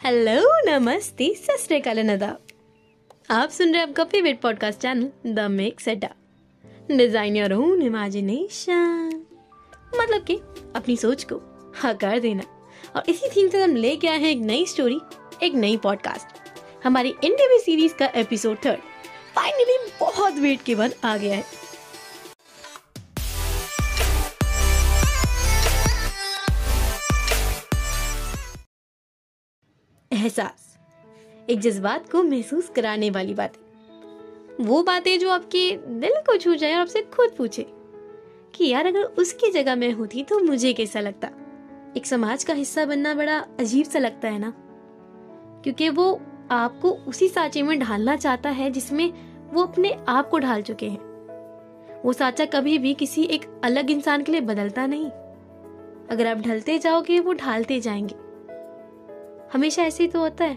Hello नमस्ते, सत नदाब आप सुन रहे हैं आपका favourite podcast channel the make set a design your own imagination मतलब कि अपनी सोच को आकार देना। और इसी थीम से हम लेके आए हैं एक नई स्टोरी एक नई पॉडकास्ट हमारी इंटरव्यू सीरीज़ का एपिसोड थर्ड फाइनली बहुत वेट के बाद आ गया है। एहसास, एक जज्बात को महसूस कराने वाली बातें। वो बातें जो आपके दिल को छू जाए और आपसे खुद पूछे कि यार अगर उसकी जगह मैं होती तो मुझे कैसा लगता? एक समाज का हिस्सा बनना बड़ा अजीब सा लगता है ना? क्योंकि वो आपको उसी सांचे में ढालना चाहता है जिसमें वो अपने आप को ढाल चुके हैं। वो साचा कभी भी किसी एक अलग इंसान के लिए बदलता नहीं। अगर आप ढलते जाओगे, वो ढालते जाएँगे। हमेशा ऐसे ही तो होता है।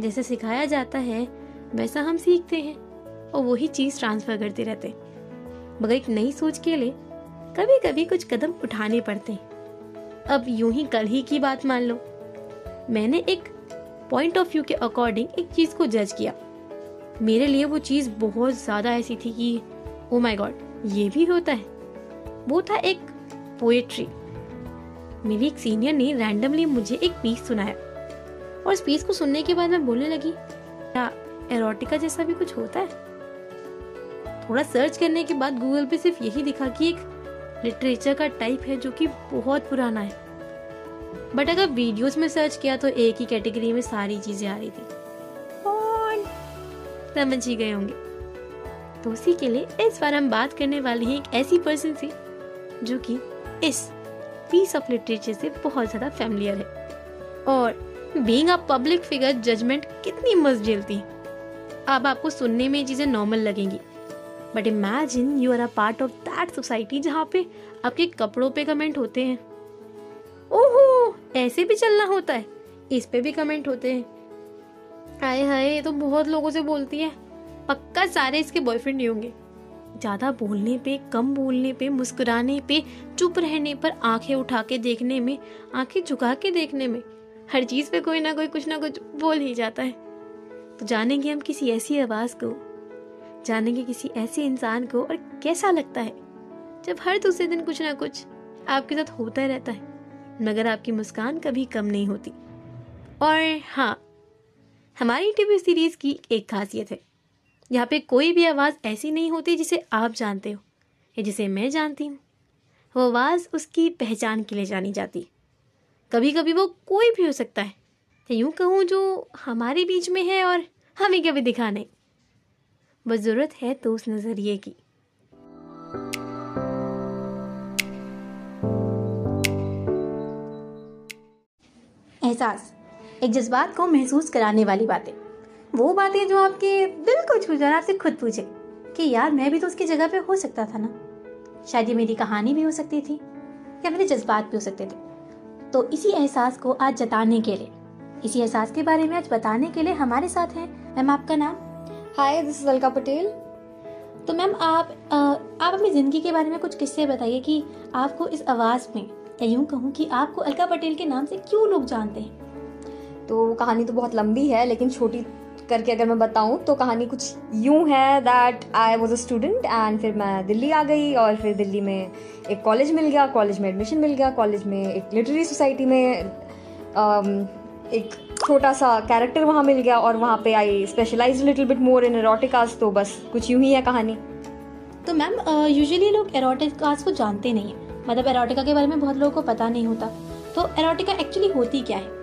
जैसे सिखाया जाता है, वैसा हम सीखते हैं और वही चीज़ ट्रांसफ़र करते रहते मगर एक नई सोच के लिए कभी कभी कुछ कदम उठाने पड़ते अब यूँ ही कल ही की बात मान लो। मैंने एक पॉइंट ऑफ़ व्यू के अकॉर्डिंग एक चीज़ को जज किया। मेरे लिए वो चीज़ बहुत ज़्यादा ऐसी थी कि ओ माय गॉड ये भी होता है। वो था एक पोएट्री मेरी एक सीनियर ने रैंडमली मुझे एक पीस सुनाया। और इस पीस को सुनने के बाद मैं बोलने लगी, क्या एरोटिका जैसा भी कुछ होता है? थोड़ा सर्च करने के बाद गूगल पे सिर्फ़ यही दिखा कि एक लिटरेचर का टाइप है जो कि बहुत पुराना है। बट अगर वीडियोस में सर्च किया तो एक ही कैटेगरी में सारी चीज़ें आ रही थी। समझ ही गए होंगे। तो उसी के लिए इस बार हम बात करने वाली हैं एक ऐसी पर्सन से, जो कि इस पीस ऑफ़ लिटरेचर से बहुत ज़्यादा फैमिलियर है। और being a public figure judgement कितनी मस्त झेलती है। अब आपको सुनने में चीज़ें नॉर्मल लगेंगी। But imagine you are a part of that society जहाँ पे आपके कपड़ों पे कमेंट होते हैं। ओहो, ऐसे भी चलना होता है। इस पे भी कमेंट होते हैं। हाय हाय, ये तो बहुत लोगों से बोलती है। पक्का सारे इसके बॉयफ्रेंड नहीं होंगे। ज़्यादा बोलने पे, कम बोलने पे, मुस्कुराने पे, चुप रहने पर आँखें उठा के देखने में, आँखें झुका के देखने में, हर चीज़ पे कोई ना कोई, कुछ ना कुछ बोल ही जाता है। तो जानेंगे हम किसी ऐसी आवाज़ को, जानेंगे किसी ऐसे इंसान को और कैसा लगता है, जब हर दूसरे दिन कुछ ना कुछ आपके साथ होता रहता है, मगर आपकी मुस्कान कभी कम नहीं होती। और हाँ हमारी टीवी सीरीज़ की एक खासियत है। यहाँ पे कोई भी आवाज़ ऐसी नहीं होती जिसे आप जानते हो, या जिसे मैं जानती हूँ। वो आवाज़ उसकी पहचान के लिए जानी जाती। कभी कभी वो कोई भी हो सकता है। यूँ कहूँ जो हमारे बीच में है और हमें कभी दिखा नहीं। बस ज़रूरत है तो उस नज़रिए की। एहसास, एक जज्बात को महसूस कराने वाली बातें। वो बातें जो आपके दिल को छू जाए आपसे खुद पूछे कि यार मैं भी तो उसकी जगह पे हो सकता था ना? शायद ये मेरी कहानी भी हो सकती थी या मेरे जज्बात भी हो सकते थे। तो इसी एहसास को आज जताने के लिए इसी एहसास के बारे में आज बताने के लिए हमारे साथ हैं मैम आपका नाम? Hi this is Alka Patel तो मैम आप आप अपनी ज़िंदगी के बारे में कुछ किस्से बताइए कि आपको इस आवाज़ में या यूँ कहूँ कि आपको अलका पटेल के नाम से क्यों लोग जानते हैं? तो कहानी तो बहुत लंबी है लेकिन छोटी करके अगर मैं बताऊँ तो कहानी कुछ यूँ है that I was a student and फिर मैं दिल्ली आ गई और फिर दिल्ली में एक कॉलेज मिल गया कॉलेज में एडमिशन मिल गया कॉलेज में एक लिटरेरी सोसाइटी में um, एक छोटा सा कैरेक्टर वहाँ मिल गया और वहाँ पे I specialise little bit more in eroticas तो बस कुछ यूँ ही है कहानी। तो मैम यूजुअली लोग एरोटिकास को जानते नहीं है। मतलब एरोटिका के बारे में बहुत लोगों को पता नहीं होता। तो एरोटिका एक्चुअली होती क्या है?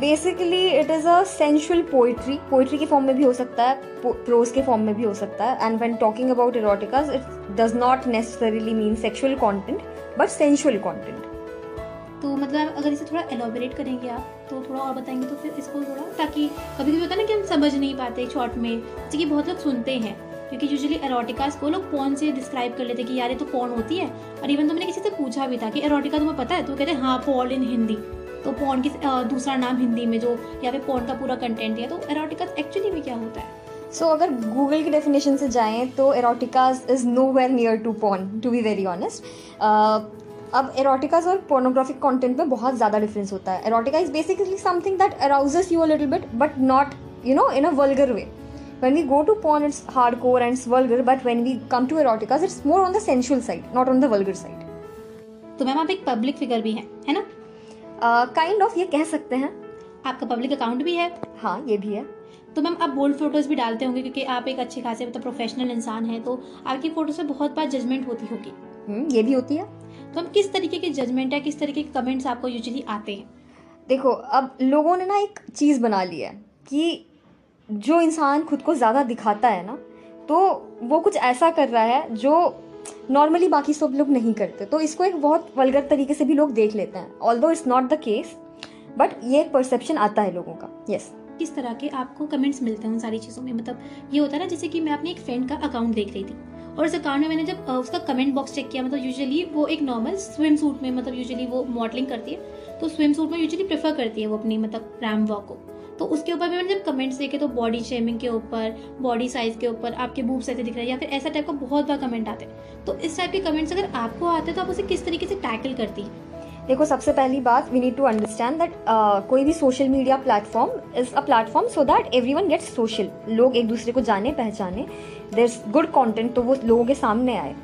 Basically it is a sensual poetry poetry के फॉर्म में भी हो सकता है प्रोज के फॉर्म में भी हो सकता है. And when talking about eroticas it does not necessarily mean sexual content but sensual content तो मतलब अगर इसे थोड़ा एलोबरेट करेंगे आप तो थोड़ा और बताएँगे तो फिर इसको थोड़ा, ताकि कभी कभी होता है ना कि हम समझ नहीं पाते शॉर्ट में. जैसे कि बहुत लोग सुनते हैं, क्योंकि यूजुअली एरोटिकास को लोग पॉन से डिस्क्राइब कर लेते हैं कि यार ये तो पॉन होती है. और इवन तो मैंने किसी से पूछा भी था कि एरोटिका तुम्हें पता है? तो कहते हैं हाँ पॉल इन हिंदी तो पोर्न की दूसरा नाम हिंदी में जो यहाँ पे पोर्न का पूरा कंटेंट दिया तो एरोटिका एक्चुअली में क्या होता है? सो so, अगर गूगल की डेफिनेशन से जाएँ तो eroticas is nowhere near to porn to be very honest अब एरोटिकाज और पोर्नोग्राफिक कंटेंट में बहुत ज़्यादा डिफरेंस होता है। Erotica is basically something that arouses you a little bit but not you know in a vulgar way. When we go to porn it's hardcore and it's vulgar but when we come to eroticas it's more on the sensual side not on the vulgar side. तो ma'am आप एक public figure भी हैं है ना? Kind uh, of ये कह सकते हैं। आपका पब्लिक अकाउंट भी है? हाँ ये भी है। तो मैम आप बोल्ड फ़ोटोज़ भी डालते होंगे क्योंकि आप एक अच्छे खासे मतलब प्रोफेशनल इंसान हैं तो आपकी फ़ोटो से बहुत बार जजमेंट होती होगी। हम्म, ये भी होती है। तो हम किस तरीके के जजमेंट या किस तरीके के कमेंट्स आपको यूजली आते हैं? देखो अब लोगों ने ना एक चीज़ बना ली है कि जो इंसान खुद को ज़्यादा दिखाता है ना तो वो कुछ ऐसा कर रहा है जो नॉर्मली बाकी सब लोग नहीं करते। तो इसको एक बहुत वल्गर तरीके से भी लोग देख लेते हैं। Although it's not the case but ये एक परसेप्शन आता है लोगों का। Yes yes. किस तरह के आपको कमेंट्स मिलते हैं उन सारी चीज़ों में? मतलब ये होता है ना, जैसे कि मैं अपनी एक फ्रेंड का अकाउंट देख रही थी। और उस अकाउंट में मैंने जब उसका कमेंट बॉक्स चेक किया मतलब यूजुअली वो एक नॉर्मल स्विम सूट में मतलब यूजुअली वो मॉडलिंग करती है तो स्विम सूट में यूजुअली प्रेफर करती है वो अपनी मतलब रैम वॉक को। तो उसके ऊपर भी मैंने जब कमेंट्स देखे तो बॉडी शेमिंग के ऊपर बॉडी साइज़ के ऊपर आपके बूब्स ऐसे दिख रहे हैं या फिर ऐसा टाइप का बहुत बार कमेंट आते हैं। तो इस टाइप के कमेंट्स अगर आपको आते हैं तो आप उसे किस तरीके से टैकल करती है? देखो, सबसे पहली बात we need to understand that कोई भी social media platform is a platform so that everyone gets social लोग एक दूसरे को जाने, पहचाने। देर इज़ गुड कॉन्टेंट तो वो लोगों के सामने आए।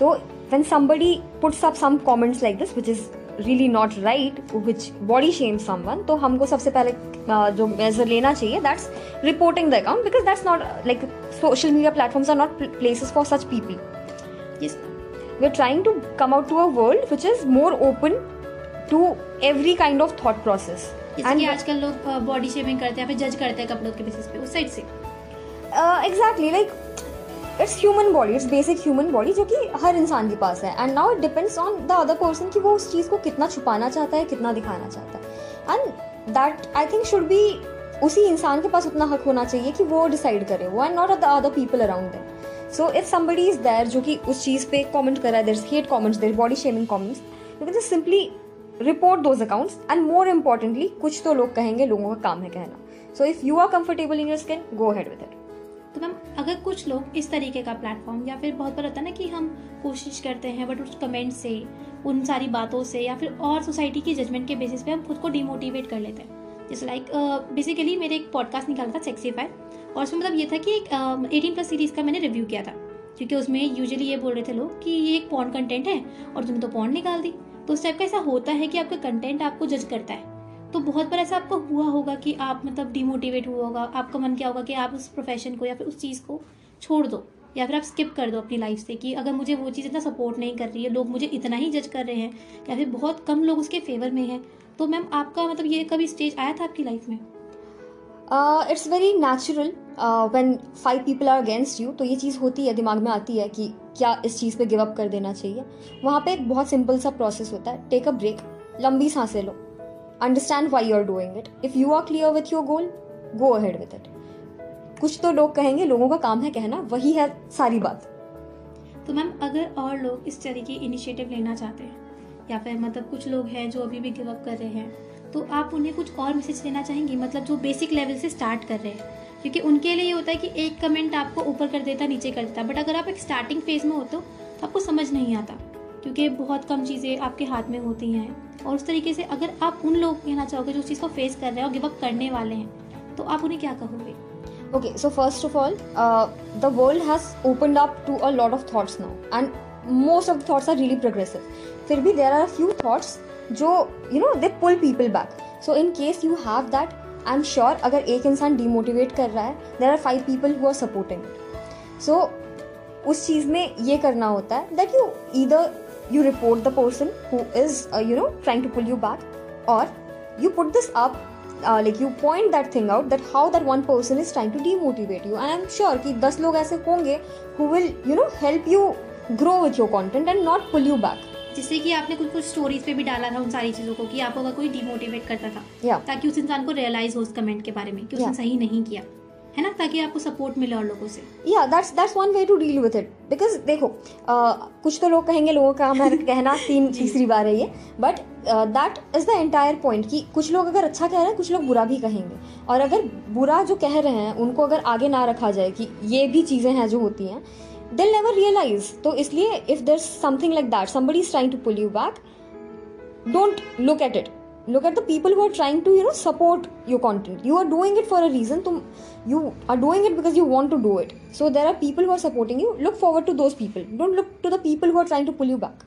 तो when somebody puts up some comments like this which is really not right which body shame someone तो हमको सबसे पहले uh, जो मेजर लेना चाहिए that's reporting the account because that's not like social media platforms are not places for such people we are trying to come out to a world which is more open to every kind of thought process and आजकल लोग body shaming करते हैं जज करते हैं कपड़ों के basis पे उस साइड से। Exactly like it's human body it's basic human body जो कि हर इंसान के पास है। And now it depends on the other person कि वो उस चीज़ को कितना छुपाना चाहता है, कितना दिखाना चाहता है। And that I think should be उसी इंसान के पास उतना हक होना चाहिए कि वो डिसाइड करे। वो and not the other people around them so if somebody is there जो कि उस चीज़ पे कमेंट कर रहा है their hate comments their body shaming comments you can simply report those accounts and more importantly कुछ तो लोग कहेंगे, लोगों का काम है कहना। So if you are comfortable in your skin go head with it तो मैम, अगर कुछ लोग इस तरीके का प्लेटफॉर्म या फिर बहुत बार होता है ना कि हम कोशिश करते हैं बट उस कमेंट से, उन सारी बातों से या फिर और सोसाइटी की जजमेंट के बेसिस पे हम खुद को डिमोटिवेट कर लेते हैं। जैसे लाइक बेसिकली मेरे एक पॉडकास्ट निकाला था सेक्सीफाई और उसमें मतलब ये था कि एक एटीन प्लस सीरीज़ का मैंने रिव्यू किया था। क्योंकि उसमें यूजुअली ये बोल रहे थे लोग कि ये एक पॉन कंटेंट है, और तुमने तो पॉन निकाल दी। तो उस टाइप का ऐसा होता है कि आपका कंटेंट आपको जज करता है। तो बहुत बार ऐसा आपको हुआ होगा कि आप मतलब डिमोटिवेट हुआ होगा, आपका मन क्या होगा कि आप उस प्रोफेशन को या फिर उस चीज़ को छोड़ दो, या फिर आप स्किप कर दो अपनी लाइफ से कि अगर मुझे वो चीज़ इतना सपोर्ट नहीं कर रही है, लोग मुझे इतना ही जज कर रहे हैं, या फिर बहुत कम लोग उसके फेवर में हैं तो मैम आपका मतलब ये कभी स्टेज आया था आपकी लाइफ में? It's very natural when five people are against you तो ये चीज़ होती है, दिमाग में आती है कि क्या इस चीज़ पे गिव अप कर देना चाहिए। वहाँ पे एक बहुत सिंपल सा प्रोसेस होता है टेक अ ब्रेक लंबी साँसें लो। Understand why you are doing it if you are clear with your goal go ahead with it कुछ तो लोग कहेंगे, लोगों का काम है कहना, वही है सारी बात। तो मैम, अगर और लोग इस तरीके इनिशिएटिव लेना चाहते हैं, या फिर मतलब कुछ लोग हैं जो अभी भी गिव अप कर रहे हैं तो आप उन्हें कुछ और मैसेज देना चाहेंगी? मतलब जो बेसिक लेवल से स्टार्ट कर रहे हैं। क्योंकि उनके लिए ये होता है कि एक कमेंट आपको ऊपर कर देता, नीचे कर देता बट अगर आप एक स्टार्टिंग फ़ेज़ में हो तो आपको समझ नहीं आता। क्योंकि बहुत कम चीज़ें आपके हाथ में होती हैं। और उस तरीके से अगर आप उन लोग को कहना चाहोगे जो उस चीज़ को फेस कर रहे हैं और गिवअप करने वाले हैं तो आप उन्हें क्या कहोगे? Okay so first of all the world has open up to a lot of thoughts now and most of those are really progressive फिर भी देर आर फ्यू थाट्स जो you know they pull people back so in case you have that I am sure अगर एक इंसान demotivate कर रहा है there are five people who are supporting so उस चीज़ में ये करना होता है that you either either you report the person who is you know trying to pull you back और you put this up like you point that thing out that how that one person is trying to demotivate you and I am sure कि दस लोग ऐसे होंगे who will you know help you grow with your content and not pull you back जिससे कि आपने कुछ कुछ स्टोरीज पे भी डाला था उन सारी चीज़ों को कि आपको अगर कोई डिमोटिवेट करता था yeah. ताकि उस इंसान को रियलाइज़ हो उस कमेंट के बारे में कि उसने yeah. सही नहीं किया है ना ताकि आपको सपोर्ट मिले और लोगों से। या that's that's one way to deal with it because देखो uh, कुछ तो लोग कहेंगे लोगों का हमारा कहना तीन तीसरी बार है ये। But that is the entire point कि कुछ लोग अगर अच्छा कह रहे हैं कुछ लोग बुरा भी कहेंगे। और अगर बुरा जो कह रहे हैं उनको अगर आगे ना रखा जाए कि ये भी चीज़ें हैं जो होती हैं they'll नेवर रियलाइज़ तो इसलिए if there something like that somebody is trying to pull you back don't look at it. Look at the people who are trying to you know support your content you are doing it for a reason तुम you are doing it because you want to do it so there are people who are supporting you look forward to those people don't look to the people who are trying to pull you back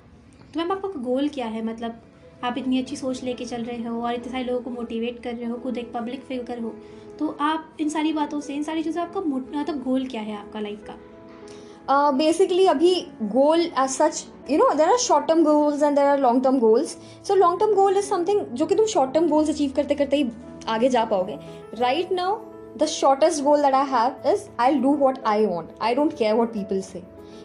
तो ma'am, आपका goal क्या है? मतलब आप इतनी अच्छी सोच लेके चल रहे हो और इतने सारे लोगों को मोटिवेट कर रहे हो, खुद एक पब्लिक फिगर हो तो आप इन सारी बातों से, इन सारी चीज़ों से आपका मतलब गोल क्या है आपका लाइफ का? बेसिकली uh, अभी goal as such you know there are short term goals and there are long term goals so long term goal is something जो कि तुम शॉर्ट टर्म गोल्स अचीव करते करते ही आगे जा पाओगे. Right now the shortest goal that I have is I do what I want I don't care what people say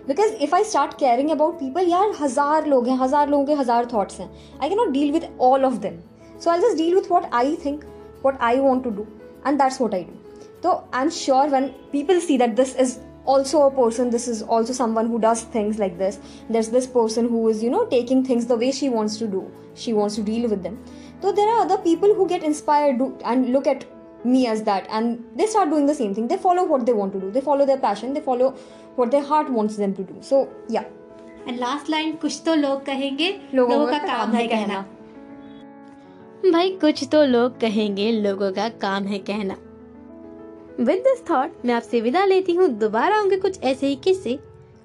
because if I start caring about people यार हज़ार लोग हैं हज़ार लोगों के हज़ार थॉट्स हैं I can not deal with all of them so I just deal with what I think what I want to do and that's what I do तो I am sure one people see that this is also a person this is also someone who does things like this there's this person who is you know taking things the way she wants to do she wants to deal with them so there are other people who get inspired and look at me as that and they start doing the same thing they follow what they want to do they follow their passion they follow what their heart wants them to do so yeah and last line कुछ तो लोग कहेंगे लोगों का काम है कहना भाई कुछ तो लोग कहेंगे लोगों का काम है कहना विद दिस थॉट मैं आपसे विदा लेती हूँ। दोबारा होंगे कुछ ऐसे ही किस्से,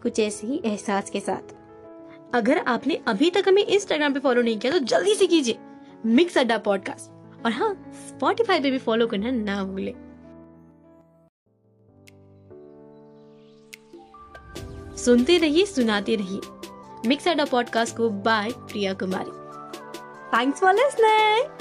कुछ ऐसे ही एहसास के साथ। अगर आपने अभी तक हमें इंस्टाग्राम पे फॉलो नहीं किया तो जल्दी से कीजिए मिक्स अड्डा पॉडकास्ट और हाँ स्पॉटिफाई पे भी फॉलो करना ना भूले। सुनते रहिए, सुनाते रहिए। मिक्स अड्डा पॉडकास्ट को by Priya Kumari. Thanks for listening